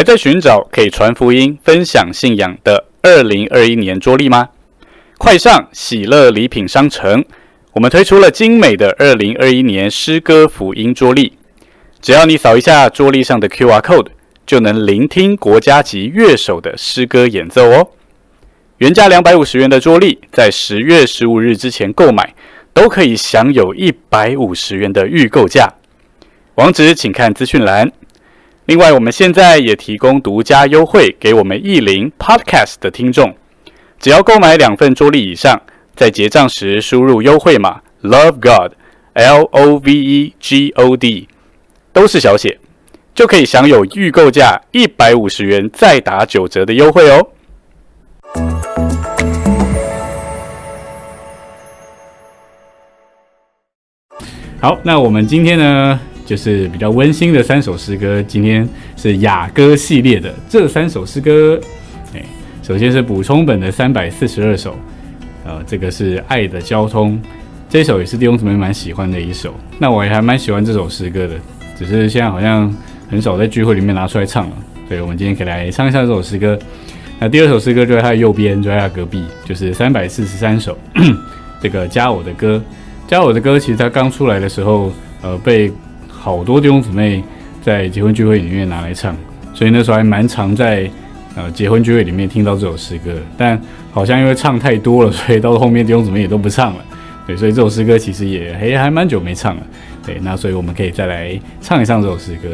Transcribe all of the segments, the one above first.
还在寻找可以传福音、分享信仰的二零二一年桌历吗？快上喜乐礼品商城，我们推出了精美的二零二一年诗歌福音桌历。只要你扫一下桌历上的 QR code，就能聆听国家级乐手的诗歌演奏哦。原价两百五十元的桌历，在十月十五日之前购买，都可以享有一百五十元的预购价。网址请看资讯栏。另外，我们现在也提供独家优惠给我们意林 Podcast 的听众，只要购买两份桌历以上，在结账时输入优惠码 Love God L O V E G O D，都是小写，就可以享有预购价一百五十元再打九折的优惠哦。好，那我们今天呢？就是比较温馨的三首诗歌，今天是雅歌系列的这三首诗歌。哎，首先是补充本的三百四十二首，呃，这个是爱的交通，这首也是弟兄姊妹蛮喜欢的一首。那我也还蛮喜欢这首诗歌的，只是现在好像很少在聚会里面拿出来唱了，所以我们今天可以来唱一下这首诗歌。那第二首诗歌就在它的右边，就在它隔壁，就是三百四十三首，这个加我的歌，加我的歌，其实它刚出来的时候，呃，被好多弟兄姊妹在结婚聚会里面拿来唱，所以那时候还蛮常在呃结婚聚会里面听到这首诗歌。但好像因为唱太多了，所以到了后面弟兄姊妹也都不唱了。对，所以这首诗歌其实也还还蛮久没唱了。对，那所以我们可以再来唱一唱这首诗歌。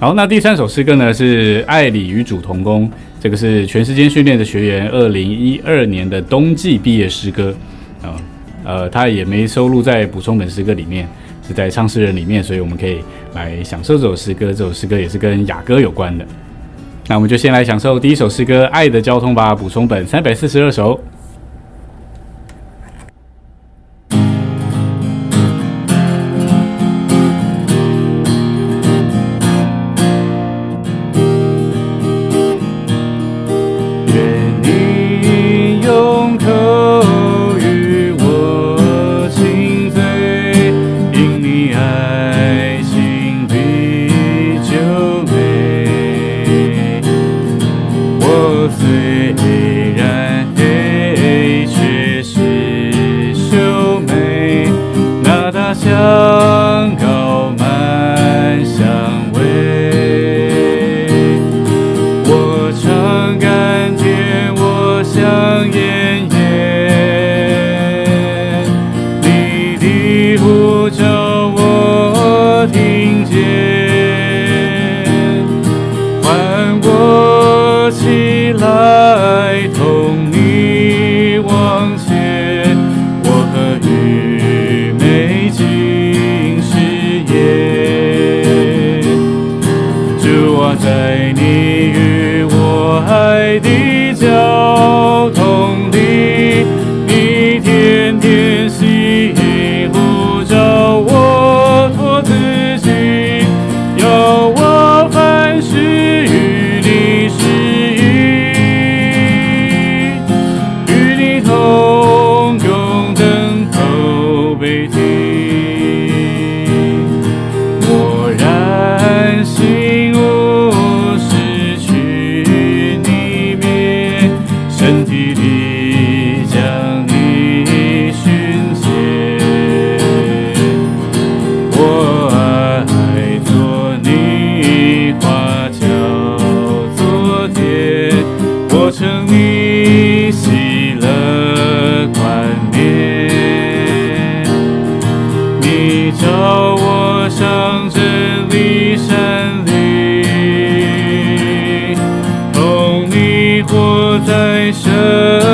好，那第三首诗歌呢是《爱里与主同工》，这个是全时间训练的学员二零一二年的冬季毕业诗歌啊，呃，他也没收录在补充本诗歌里面。是在唱诗人里面，所以我们可以来享受这首诗歌。这首诗歌也是跟雅歌有关的。那我们就先来享受第一首诗歌《爱的交通》吧。补充本三百四十二首。salvation.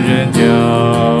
人家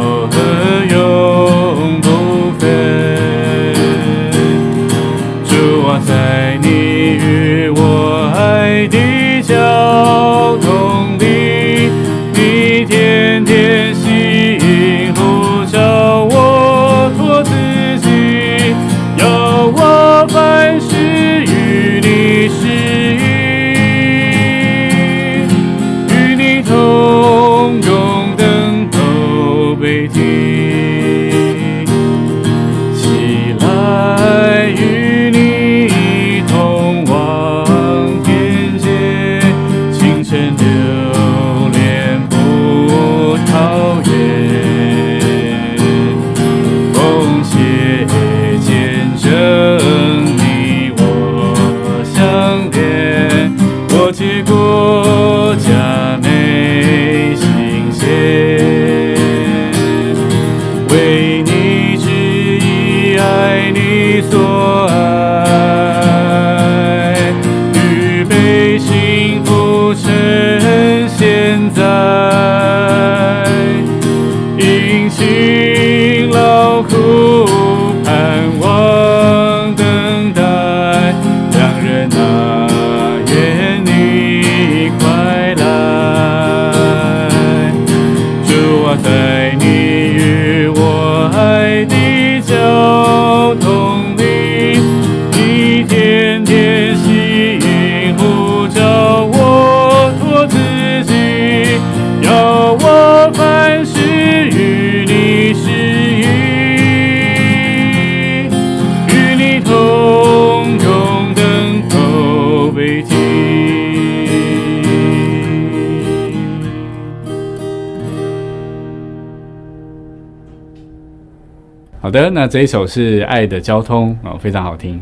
的，那这一首是《爱的交通》哦，非常好听。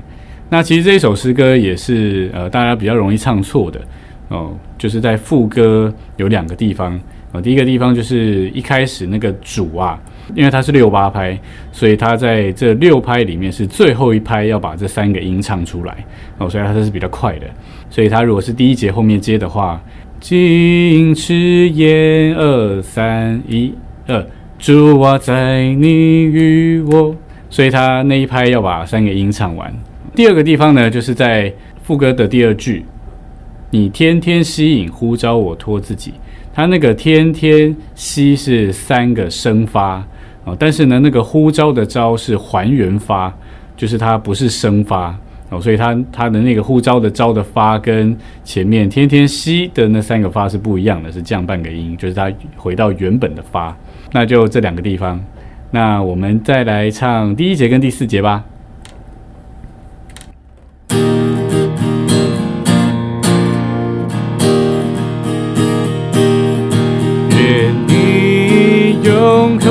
那其实这一首诗歌也是呃大家比较容易唱错的哦，就是在副歌有两个地方哦，第一个地方就是一开始那个主啊，因为它是六八拍，所以它在这六拍里面是最后一拍要把这三个音唱出来哦，所以它这是比较快的。所以它如果是第一节后面接的话，矜持言二三一二。主啊，在你与我，所以他那一拍要把三个音唱完。第二个地方呢，就是在副歌的第二句，你天天吸引呼召我托自己。他那个天天吸是三个声发哦，但是呢，那个呼召的召是还原发，就是它不是声发哦，所以它它的那个呼召的召的发跟前面天天吸的那三个发是不一样的，是降半个音，就是它回到原本的发。那就这两个地方，那我们再来唱第一节跟第四节吧。愿你永恒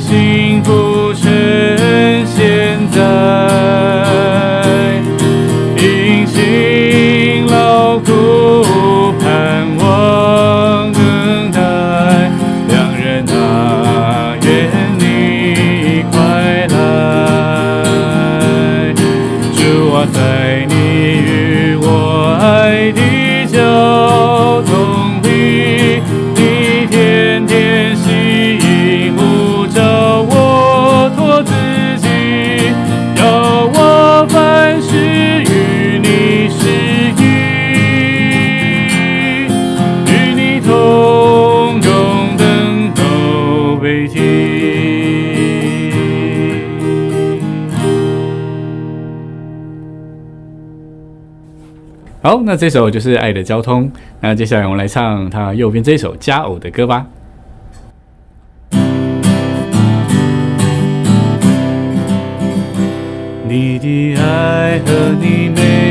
see 好，那这首就是《爱的交通》。那接下来我们来唱他右边这首《佳偶》的歌吧。你的爱和你美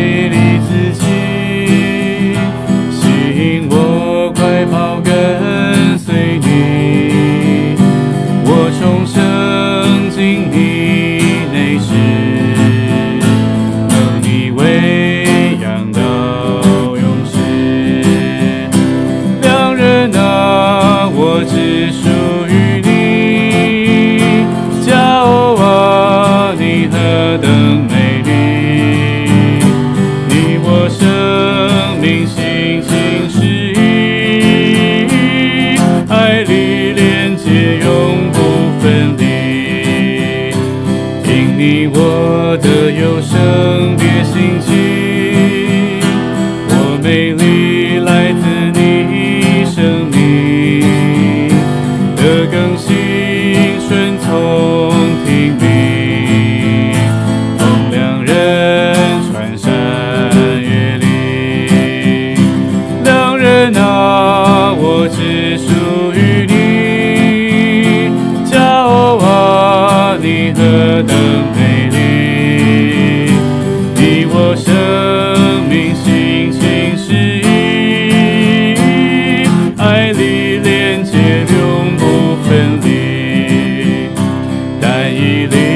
但以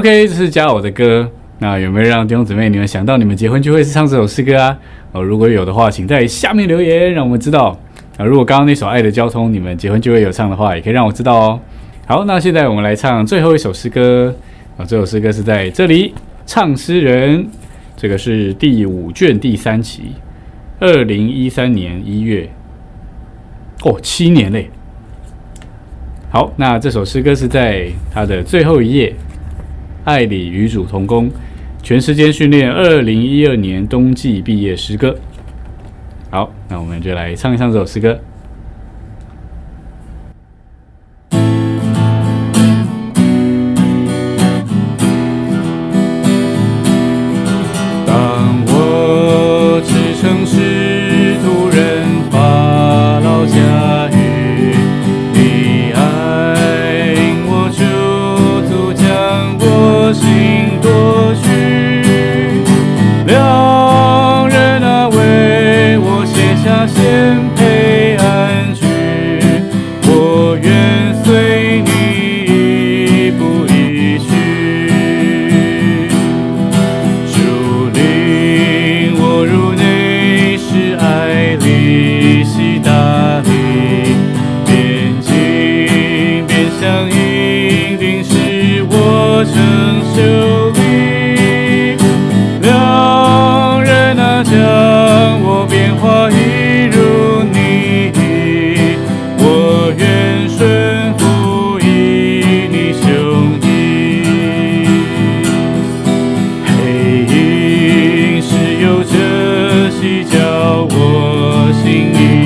OK，这是加我的歌。那有没有让弟兄姊妹你们想到你们结婚聚会是唱这首诗歌啊？哦，如果有的话，请在下面留言，让我们知道。啊，如果刚刚那首《爱的交通》你们结婚聚会有唱的话，也可以让我知道哦。好，那现在我们来唱最后一首诗歌。啊，这首诗歌是在这里唱诗人，这个是第五卷第三期，二零一三年一月。哦，七年嘞。好，那这首诗歌是在它的最后一页。爱里与主同工，全时间训练，二零一二年冬季毕业诗歌。好，那我们就来唱一唱这首诗歌。到我心里。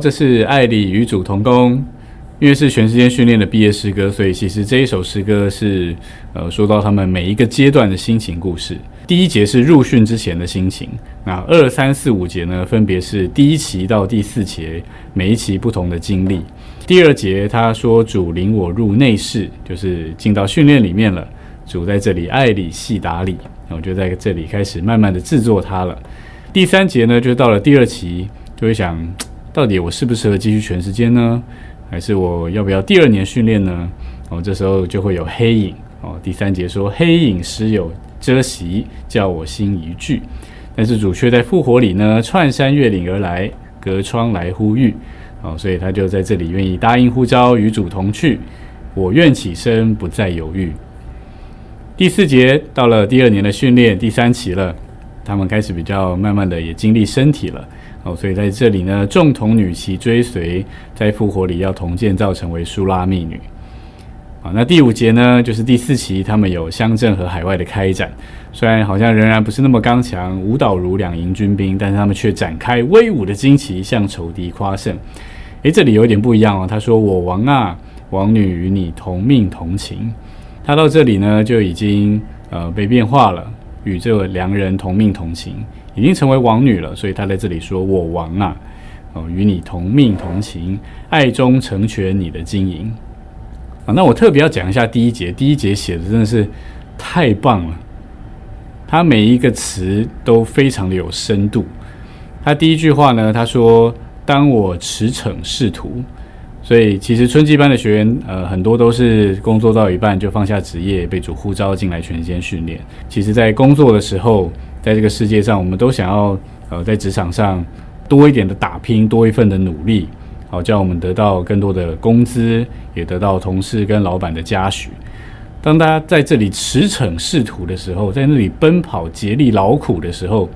这是爱里与主同工，因为是全时间训练的毕业诗歌，所以其实这一首诗歌是呃说到他们每一个阶段的心情故事。第一节是入训之前的心情，那二三四五节呢，分别是第一期到第四节每一期不同的经历。第二节他说主领我入内室，就是进到训练里面了，主在这里爱里细打理，那我就在这里开始慢慢的制作它了。第三节呢，就到了第二期，就会想。到底我适不适合继续全时间呢？还是我要不要第二年训练呢？哦，这时候就会有黑影哦。第三节说黑影时有遮袭，叫我心一惧。但是主却在复活里呢，串山越岭而来，隔窗来呼吁哦，所以他就在这里愿意答应呼召，与主同去。我愿起身，不再犹豫。第四节到了第二年的训练，第三期了，他们开始比较慢慢的也经历身体了。哦，所以在这里呢，众童女齐追随，在复活里要同建造成为苏拉密女。啊，那第五节呢，就是第四期，他们有乡镇和海外的开展。虽然好像仍然不是那么刚强，舞蹈如两营军兵，但是他们却展开威武的旌旗，向仇敌夸胜。诶，这里有点不一样哦。他说：“我王啊，王女与你同命同情。”他到这里呢，就已经呃被变化了，与这个良人同命同情。已经成为王女了，所以她在这里说：“我王啊，哦，与你同命同情，爱中成全你的经营。”啊，那我特别要讲一下第一节，第一节写的真的是太棒了，它每一个词都非常的有深度。他第一句话呢，他说：“当我驰骋仕途。”所以其实春季班的学员，呃，很多都是工作到一半就放下职业，被主呼召进来全间训练。其实，在工作的时候，在这个世界上，我们都想要，呃，在职场上多一点的打拼，多一份的努力，好叫我们得到更多的工资，也得到同事跟老板的嘉许。当大家在这里驰骋仕途的时候，在那里奔跑竭力劳苦的时候，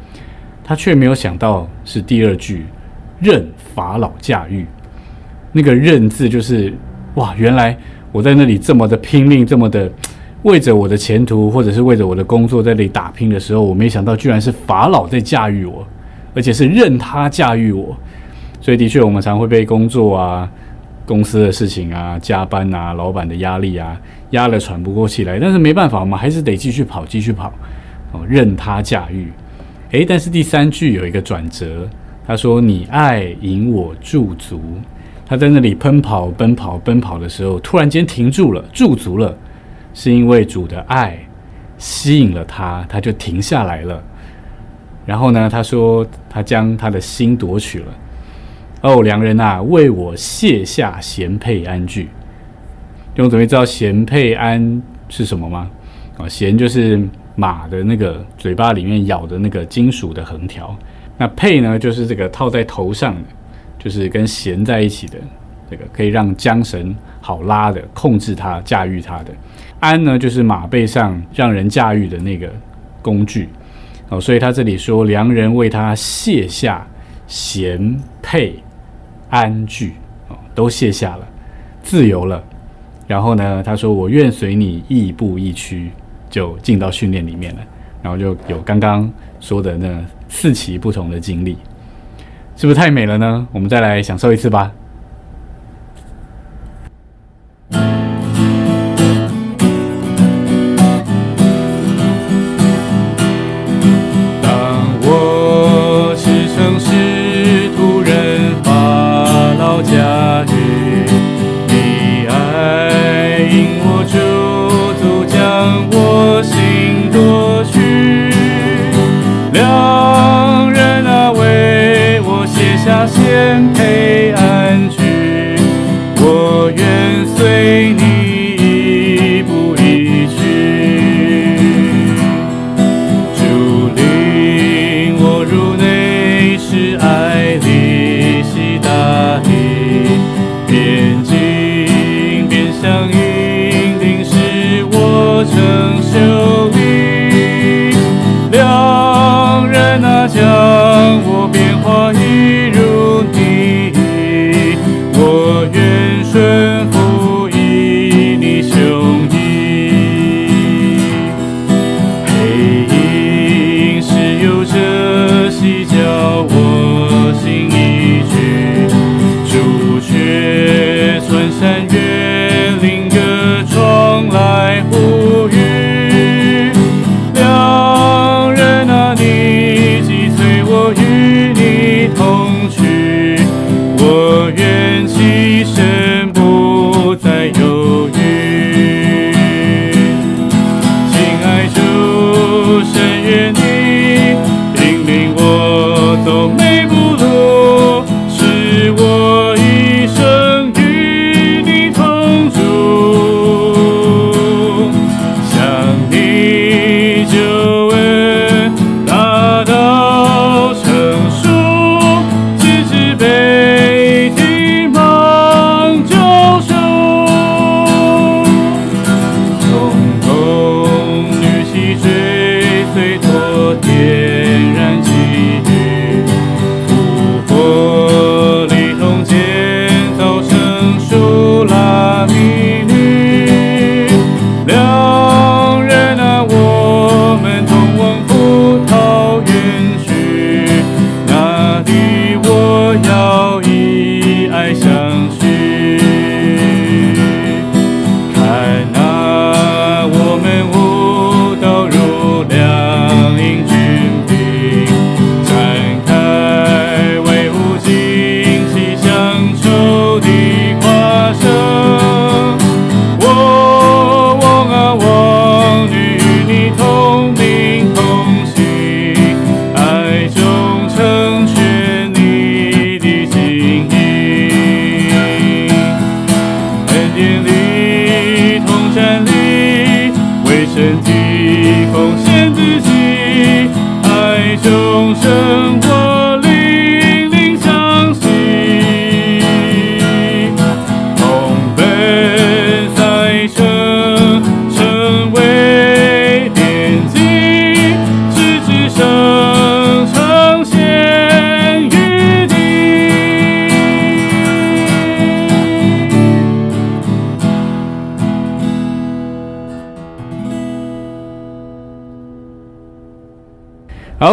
他却没有想到是第二句“任法老驾驭”。那个“认”字就是哇，原来我在那里这么的拼命，这么的为着我的前途，或者是为着我的工作在那里打拼的时候，我没想到居然是法老在驾驭我，而且是任他驾驭我。所以的确，我们常会被工作啊。公司的事情啊，加班啊，老板的压力啊，压得喘不过气来。但是没办法，我们还是得继续跑，继续跑，哦，任他驾驭。诶，但是第三句有一个转折，他说：“你爱引我驻足。”他在那里奔跑、奔跑、奔跑的时候，突然间停住了，驻足了，是因为主的爱吸引了他，他就停下来了。然后呢，他说他将他的心夺取了。哦，良人啊，为我卸下贤佩鞍具。弟兄姊妹知道贤佩鞍是什么吗？啊，贤就是马的那个嘴巴里面咬的那个金属的横条。那佩呢，就是这个套在头上的，就是跟弦在一起的，这个可以让缰绳好拉的，控制它、驾驭它的。鞍呢，就是马背上让人驾驭的那个工具。哦，所以他这里说，良人为他卸下贤佩。安具哦，都卸下了，自由了。然后呢，他说：“我愿随你亦步亦趋，就进到训练里面了。”然后就有刚刚说的那四期不同的经历，是不是太美了呢？我们再来享受一次吧。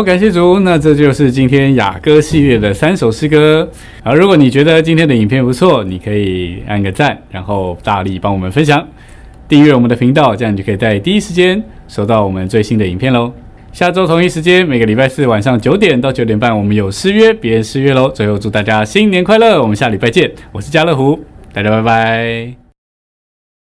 感谢主。那这就是今天雅歌系列的三首诗歌。好，如果你觉得今天的影片不错，你可以按个赞，然后大力帮我们分享，订阅我们的频道，这样你就可以在第一时间收到我们最新的影片喽。下周同一时间，每个礼拜四晚上九点到九点半，我们有失约，别失约喽。最后祝大家新年快乐，我们下礼拜见。我是家乐福，大家拜拜。